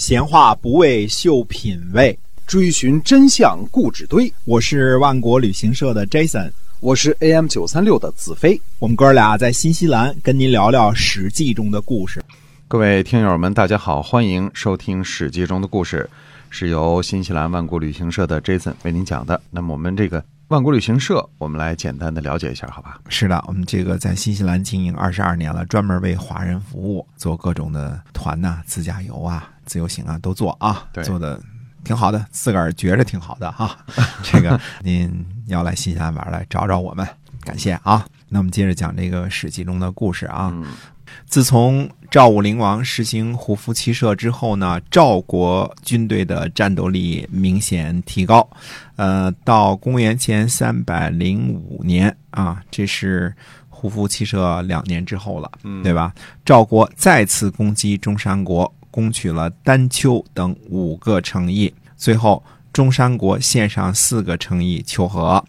闲话不为秀品味，追寻真相固执堆。我是万国旅行社的 Jason，我是 AM 九三六的子飞。我们哥俩在新西兰跟您聊聊《史记》中的故事。各位听友们，大家好，欢迎收听《史记》中的故事，是由新西兰万国旅行社的 Jason 为您讲的。那么我们这个万国旅行社，我们来简单的了解一下，好吧？是的，我们这个在新西兰经营二十二年了，专门为华人服务，做各种的团呐、自驾游啊、自由行啊都做啊，做的挺好的，自个儿觉着挺好的哈。这个您要来新西兰玩来找找我们，感谢啊。那我们接着讲这个《史记》中的故事啊。嗯自从赵武灵王实行胡服骑射之后呢，赵国军队的战斗力明显提高。呃，到公元前三百零五年啊，这是胡服骑射两年之后了，嗯对吧？赵国再次攻击中山国，攻取了丹丘等五个城邑，最后中山国献上四个城邑求和。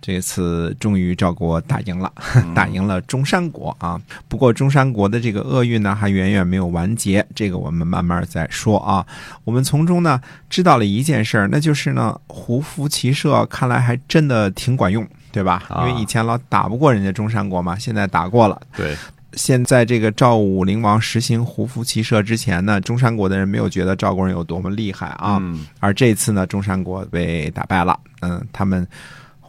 这次终于赵国打赢了，打赢了中山国啊！不过中山国的这个厄运呢，还远远没有完结，这个我们慢慢再说啊。我们从中呢知道了一件事儿，那就是呢，胡服骑射看来还真的挺管用，对吧？啊因为以前老打不过人家中山国嘛，现在打过了。对，现在这个赵武灵王实行胡服骑射之前呢，中山国的人没有觉得赵国人有多么厉害啊，嗯而这次呢，中山国被打败了，嗯，他们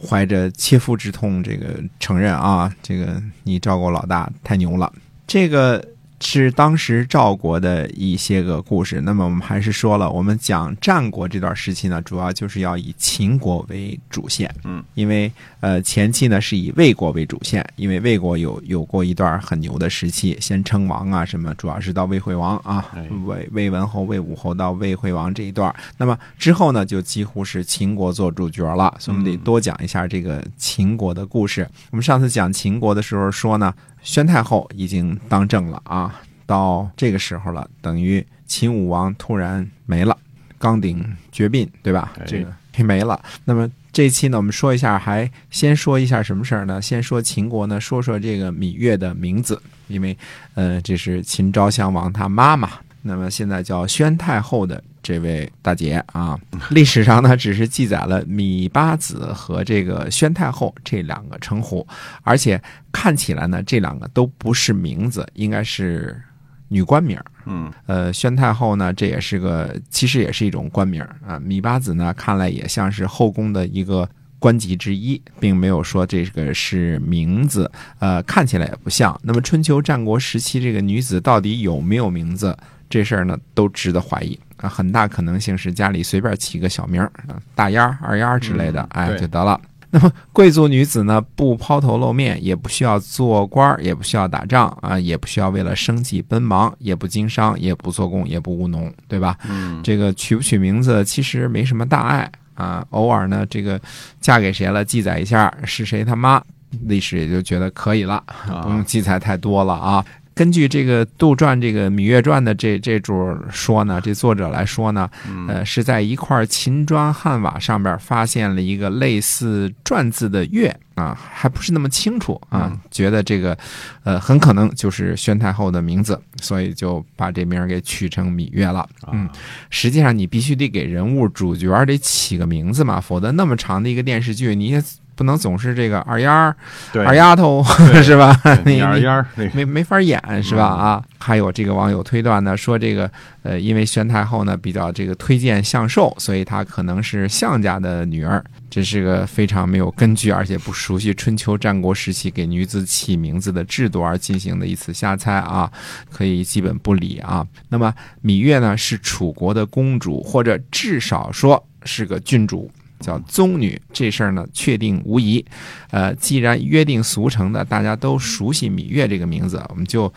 怀着切肤之痛，这个承认啊，这个你照顾老大太牛了，这个。是当时赵国的一些个故事。那么我们还是说了，我们讲战国这段时期呢，主要就是要以秦国为主线。嗯，因为呃前期呢是以魏国为主线，因为魏国有有过一段很牛的时期，先称王啊什么，主要是到魏惠王啊哎，魏魏文侯、魏武侯到魏惠王这一段。那么之后呢，就几乎是秦国做主角了，所以我们得嗯多讲一下这个秦国的故事。我们上次讲秦国的时候说呢，宣太后已经当政了啊，到这个时候了，等于秦武王突然没了，纲鼎绝膑，对吧？哎这个没了。那么这一期呢，我们说一下，还先说一下什么事儿呢？先说秦国呢，说说这个芈月的名字，因为呃，这是秦昭襄王他妈妈。那么现在叫宣太后的这位大姐啊，历史上呢只是记载了芈八子和这个宣太后这两个称呼，而且看起来呢这两个都不是名字，应该是女官名儿。嗯呃，宣太后呢，这也是个，其实也是一种官名啊。芈八子呢，看来也像是后宫的一个官籍之一，并没有说这个是名字，呃，看起来也不像。那么春秋战国时期，这个女子到底有没有名字，这事儿呢，都值得怀疑啊。很大可能性是家里随便起个小名儿，啊大丫儿、二丫儿之类的，嗯哎，就得了。那么贵族女子呢，不抛头露面，也不需要做官儿，也不需要打仗啊，也不需要为了生计奔忙，也不经商，也不做工，也不务农，对吧？嗯这个取不取名字其实没什么大碍啊，偶尔呢，这个嫁给谁了，记载一下是谁他妈，历史也就觉得可以了，啊不用记载太多了啊。根据这个杜撰这个《芈月传》的这这主说呢，这作者来说呢，呃，是在一块秦砖汉瓦上面发现了一个类似“篆”字的“月”啊，还不是那么清楚啊，觉得这个呃很可能就是宣太后的名字，所以就把这名儿给取成芈月了。嗯，实际上你必须得给人物主角得起个名字嘛，否则那么长的一个电视剧，你也不能总是这个二丫儿、对，二丫头 是吧？对你你你二丫儿没没法演是吧？啊，还有这个网友推断呢，说这个呃，因为宣太后呢比较这个推荐向寿，所以她可能是项家的女儿。这是个非常没有根据，而且不熟悉春秋战国时期给女子起名字的制度而进行的一次瞎猜啊，可以基本不理啊。那么芈月呢是楚国的公主，或者至少说是个郡主。叫宗女，这事儿呢确定无疑。呃，既然约定俗成的，大家都熟悉芈月这个名字，我们就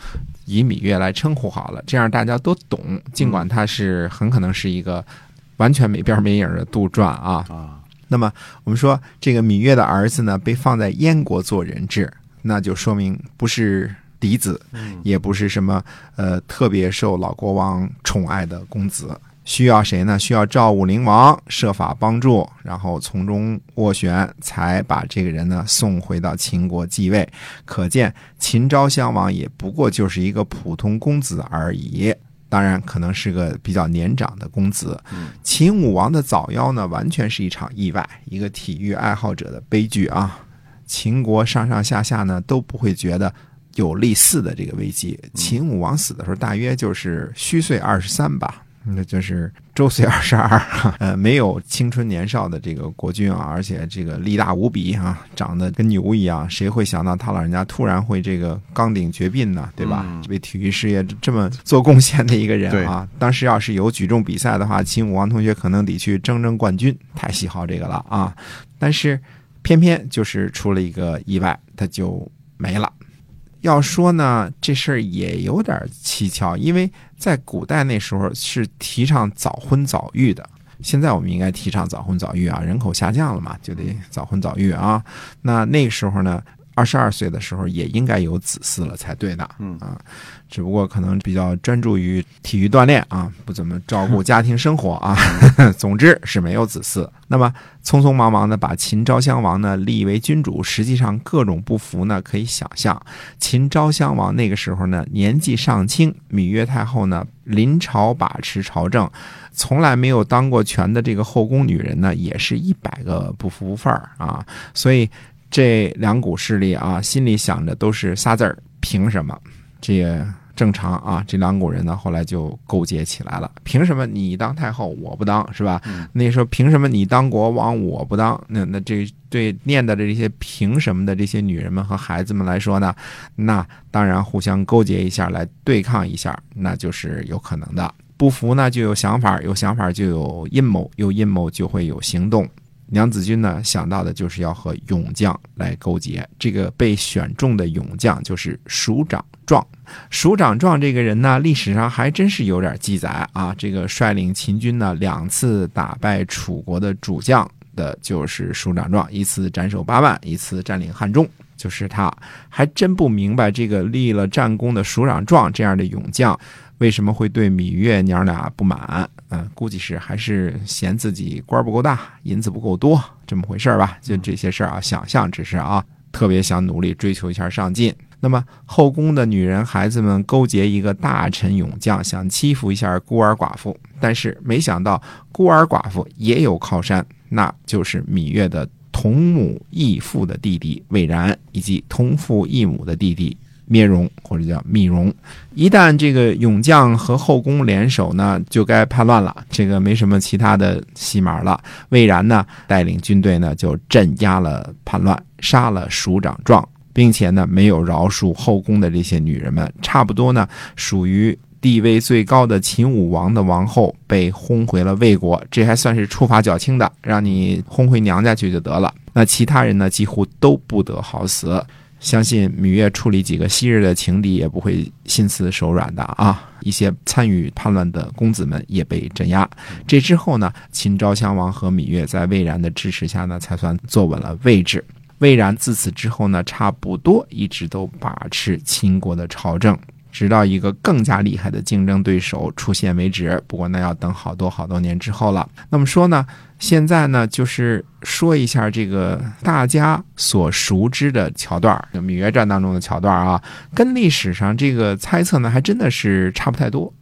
以芈月来称呼好了，这样大家都懂。尽管它是很可能是一个完全没边没影的杜撰啊。啊，那么我们说这个芈月的儿子呢，被放在燕国做人质，那就说明不是嫡子，也不是什么呃特别受老国王宠爱的公子。需要谁呢？需要赵武灵王设法帮助，然后从中斡旋，才把这个人呢送回到秦国继位。可见秦昭襄王也不过就是一个普通公子而已。当然可能是个比较年长的公子。秦武王的早夭呢，完全是一场意外，一个体育爱好者的悲剧啊！秦国上上下下呢都不会觉得有类似的这个危机。秦武王死的时候，大约就是虚岁二十三吧。那就是周岁二十二，呃，没有青春年少的这个国君啊，而且这个力大无比啊，长得跟牛一样，谁会想到他老人家突然会这个纲鼎绝膑呢？对吧？为体育事业这么做贡献的一个人啊，当时要是有举重比赛的话，秦武王同学可能得去争争冠军，太喜好这个了啊！但是偏偏就是出了一个意外，他就没了。要说呢，这事儿也有点蹊跷，因为在古代那时候是提倡早婚早育的。现在我们应该提倡早婚早育啊，人口下降了嘛，就得早婚早育啊。那那个时候呢，二十二岁的时候也应该有子嗣了才对的，嗯啊。只不过可能比较专注于体育锻炼啊，不怎么照顾家庭生活啊。总之是没有子嗣。那么匆匆忙忙的把秦昭襄王呢立为君主，实际上各种不服呢，可以想象。秦昭襄王那个时候呢年纪尚轻，芈月太后呢临朝把持朝政，从来没有当过权的这个后宫女人呢，也是一百个不服范儿啊。所以这两股势力啊，心里想着都是仨字儿：凭什么？这也。正常啊，这两股人呢，后来就勾结起来了。凭什么你当太后，我不当，是吧？那时候凭什么你当国王，我不当？那那这对念叨的这些凭什么的这些女人们和孩子们来说呢？那当然互相勾结一下来对抗一下，那就是有可能的。不服呢，就有想法，有想法就有阴谋，有阴谋就会有行动。娘子军呢想到的就是要和勇将来勾结，这个被选中的勇将就是署长壮。署长壮这个人呢，历史上还真是有点记载啊。这个率领秦军呢两次打败楚国的主将的就是署长壮，一次斩首八万，一次占领汉中，就是他。还真不明白这个立了战功的署长壮这样的勇将。为什么会对芈月娘俩不满？嗯，估计是还是嫌自己官不够大，银子不够多，这么回事吧？就这些事儿啊，想象只是啊，特别想努力追求一下上进。那么后宫的女人孩子们勾结一个大臣勇将，想欺负一下孤儿寡妇，但是没想到孤儿寡妇也有靠山，那就是芈月的同母异父的弟弟魏然，以及同父异母的弟弟。灭戎或者叫密戎，一旦这个勇将和后宫联手呢，就该叛乱了。这个没什么其他的戏码了。魏然呢，带领军队呢，就镇压了叛乱，杀了署长壮，并且呢，没有饶恕后宫的这些女人们。差不多呢，属于地位最高的秦武王的王后被轰回了魏国，这还算是处罚较轻的，让你轰回娘家去就得了。那其他人呢，几乎都不得好死。相信芈月处理几个昔日的情敌也不会心慈手软的啊！一些参与叛乱的公子们也被镇压。这之后呢，秦昭襄王和芈月在魏然的支持下呢，才算坐稳了位置。魏然自此之后呢，差不多一直都把持秦国的朝政。直到一个更加厉害的竞争对手出现为止。不过那要等好多好多年之后了。那么说呢，现在呢，就是说一下这个大家所熟知的桥段，就芈月传当中的桥段啊，跟历史上这个猜测呢，还真的是差不太多，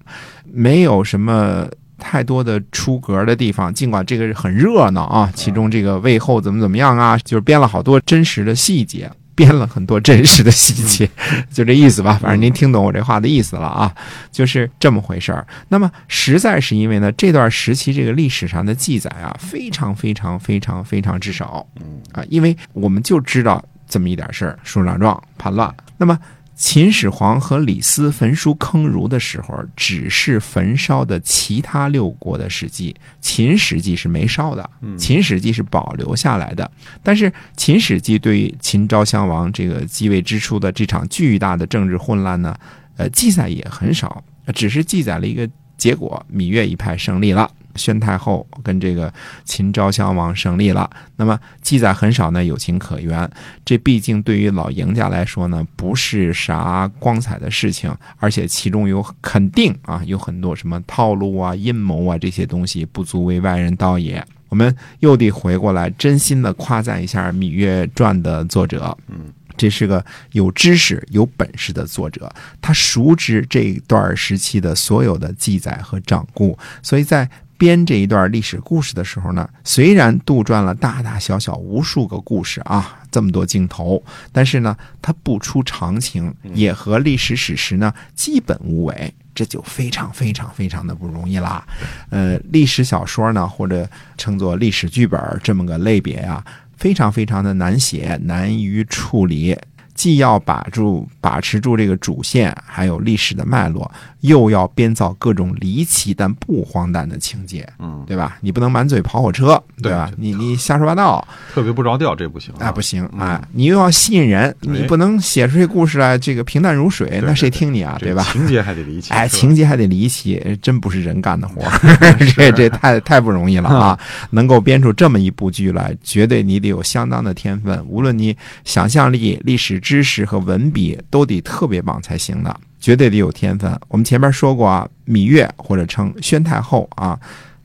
没有什么太多的出格的地方。尽管这个很热闹啊，其中这个魏后怎么怎么样啊，就是编了好多真实的细节。编了很多真实的细节，就这意思吧。反正您听懂我这话的意思了啊，就是这么回事儿。那么实在是因为呢，这段时期这个历史上的记载啊，非常非常非常非常之少，啊，因为我们就知道这么一点事儿：舒长状叛乱。那么。秦始皇和李斯焚书坑儒的时候，只是焚烧的其他六国的史记，秦史记是没烧的。秦史记是保留下来的，但是秦史记对于秦昭襄王这个继位之初的这场巨大的政治混乱呢，呃，记载也很少，只是记载了一个结果：芈月一派胜利了。宣太后跟这个秦昭襄王胜利了，那么记载很少呢，有情可原。这毕竟对于老赢家来说呢，不是啥光彩的事情，而且其中有肯定啊，有很多什么套路啊、阴谋啊这些东西，不足为外人道也。我们又得回过来，真心的夸赞一下《芈月传》的作者。嗯。这是个有知识、有本事的作者，他熟知这段时期的所有的记载和掌故，所以在编这一段历史故事的时候呢，虽然杜撰了大大小小无数个故事啊，这么多镜头，但是呢，它不出常情，也和历史史实呢基本无违，这就非常非常非常的不容易啦。呃，历史小说呢，或者称作历史剧本这么个类别呀、非常非常的难写，难于处理。既要把住把持住这个主线，还有历史的脉络，又要编造各种离奇但不荒诞的情节，嗯，对吧？你不能满嘴跑火车，对吧？这你你瞎说八道，特别不着调，这不行啊，不行嗯啊！你又要吸引人，你哎不能写出这故事来这个平淡如水，对那谁听你啊？对吧？情节还得离奇，哎，情节还得离奇，真不是人干的活儿，这这太太不容易了啊！能够编出这么一部剧来，绝对你得有相当的天分，无论你想象力、历史知识和文笔都得特别棒才行的，绝对得有天分。我们前面说过啊，芈月或者称宣太后啊，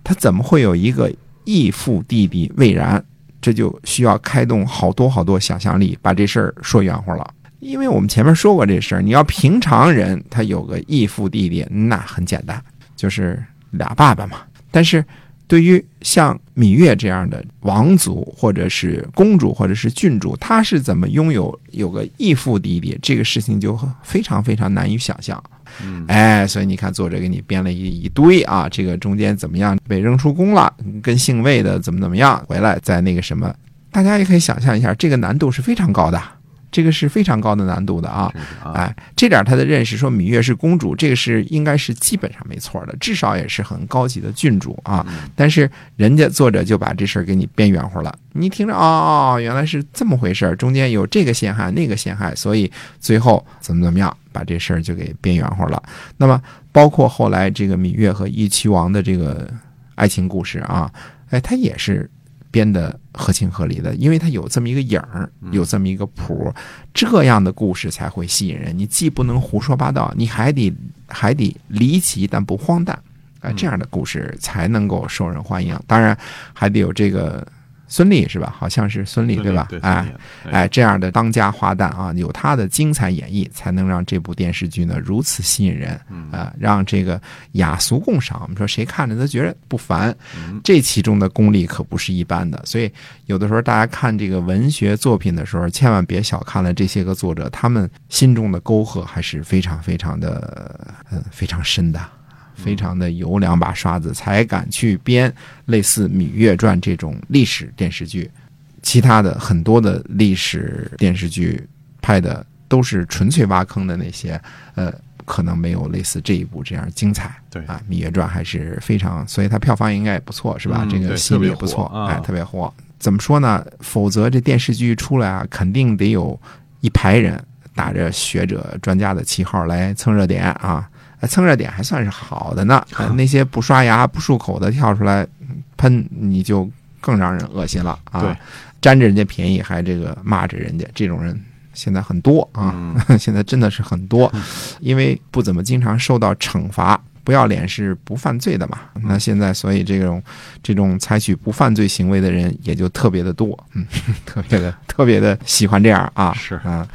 她怎么会有一个义父弟弟魏然？这就需要开动好多好多想象力，把这事儿说圆乎了。因为我们前面说过这事儿，你要平常人他有个义父弟弟，那很简单，就是俩爸爸嘛。但是对于像芈月这样的王族，或者是公主，或者是郡主，她是怎么拥有有个义父弟弟，这个事情就非常非常难以想象。嗯哎，所以你看，作者给你编了一一堆啊，这个中间怎么样被扔出宫了，跟姓魏的怎么怎么样回来，在那个什么，大家也可以想象一下，这个难度是非常高的，这个是非常高的难度的啊。哎，这点他的认识说芈月是公主，这个是应该是基本上没错的，至少也是很高级的郡主啊。嗯但是人家作者就把这事儿给你编圆乎了，你听着哦，原来是这么回事儿，中间有这个陷害那个陷害，所以最后怎么怎么样，把这事儿就给编圆乎了。那么包括后来这个芈月和义渠王的这个爱情故事啊，哎，他也是编的合情合理的，因为它有这么一个影儿，有这么一个谱，这样的故事才会吸引人。你既不能胡说八道，你还得还得离奇但不荒诞，啊、这样的故事才能够受人欢迎。当然，还得有这个孙俪是吧？好像是孙俪对吧？对，哎。哎，这样的当家花旦啊，有她的精彩演绎，才能让这部电视剧呢如此吸引人嗯啊、让这个雅俗共赏。我们说谁看着都觉得不烦，嗯这其中的功力可不是一般的。所以有的时候大家看这个文学作品的时候，千万别小看了这些个作者，他们心中的沟壑还是非常非常的呃非常深的。非常的有两把刷子，才敢去编类似《芈月传》这种历史电视剧。其他的很多的历史电视剧拍的都是纯粹挖坑的那些，呃，可能没有类似这一部这样精彩。对啊，《芈月传》还是非常，所以它票房应该也不错，是吧？嗯这个戏也不错，哎，特别火。怎么说呢？否则这电视剧出来啊，肯定得有一排人打着学者、专家的旗号来蹭热点啊。呃蹭热点还算是好的呢，呃那些不刷牙、不漱口的跳出来嗯喷，你就更让人恶心了啊！对，占着人家便宜还这个骂着人家，这种人现在很多啊，嗯 现在真的是很多，因为不怎么经常受到惩罚。不要脸是不犯罪的嘛？那现在，所以这种这种采取不犯罪行为的人也就特别的多，嗯，特别的特别的喜欢这样啊，是啊。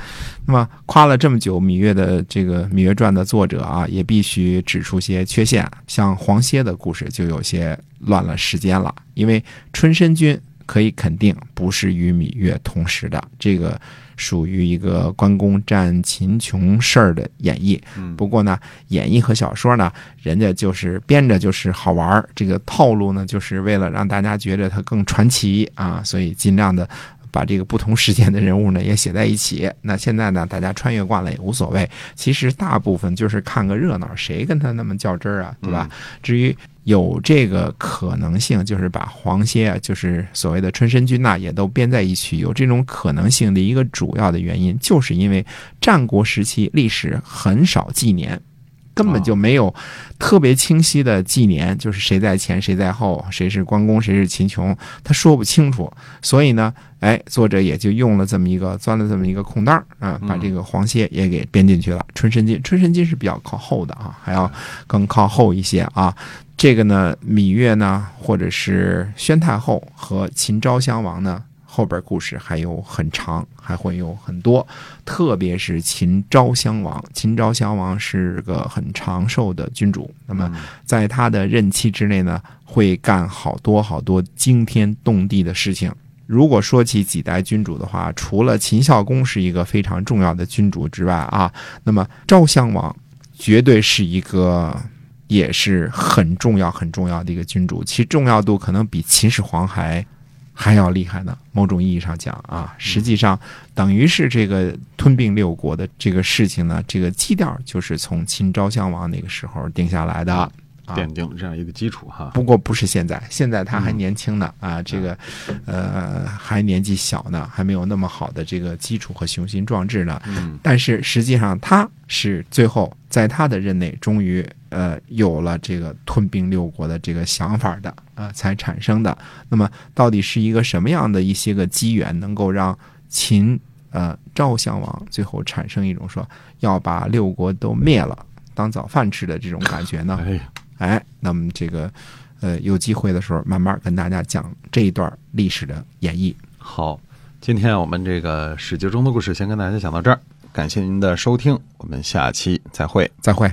那么夸了这么久芈月的这个《芈月传》的作者啊，也必须指出些缺陷，像黄歇的故事就有些乱了时间了，因为春申君可以肯定不是与芈月同时的，这个属于一个关公战秦琼事儿的演绎。不过呢，演绎和小说呢，人家就是编着就是好玩儿，这个套路呢，就是为了让大家觉得它更传奇啊，所以尽量的。把这个不同时间的人物呢也写在一起。那现在呢，大家穿越惯了也无所谓。其实大部分就是看个热闹，谁跟他那么较真儿啊，对吧？至于有这个可能性，就是把黄歇啊，就是所谓的春申君呐、也都编在一起。有这种可能性的一个主要的原因，就是因为战国时期历史很少纪年。根本就没有特别清晰的纪年，就是谁在前谁在后，谁是关公谁是秦琼，他说不清楚。所以呢，哎，作者也就用了这么一个钻了这么一个空档儿啊，把这个黄歇也给编进去了。春申君，春申君是比较靠后的啊，还要更靠后一些啊。这个呢，芈月呢，或者是宣太后和秦昭襄王呢，后边故事还有很长，还会有很多，特别是秦昭襄王。秦昭襄王是个很长寿的君主，那么在他的任期之内呢，会干好多好多惊天动地的事情。如果说起几代君主的话，除了秦孝公是一个非常重要的君主之外啊，那么昭襄王绝对是一个。也是很重要、很重要的一个君主，其重要度可能比秦始皇还还要厉害呢。某种意义上讲啊，实际上等于是这个吞并六国的这个事情呢，这个基调就是从秦昭襄王那个时候定下来的。奠定这样一个基础哈，不过不是现在，现在他还年轻呢啊，这个呃还年纪小呢，还没有那么好的这个基础和雄心壮志呢。嗯，但是实际上他是最后在他的任内，终于呃有了这个吞并六国的这个想法的啊，才产生的。那么到底是一个什么样的一些个机缘，能够让秦呃赵襄王最后产生一种说要把六国都灭了当早饭吃的这种感觉呢？哎。哎，那么这个，呃，有机会的时候慢慢跟大家讲这一段历史的演绎。好，今天我们这个史记中的故事先跟大家讲到这儿，感谢您的收听，我们下期再会，再会。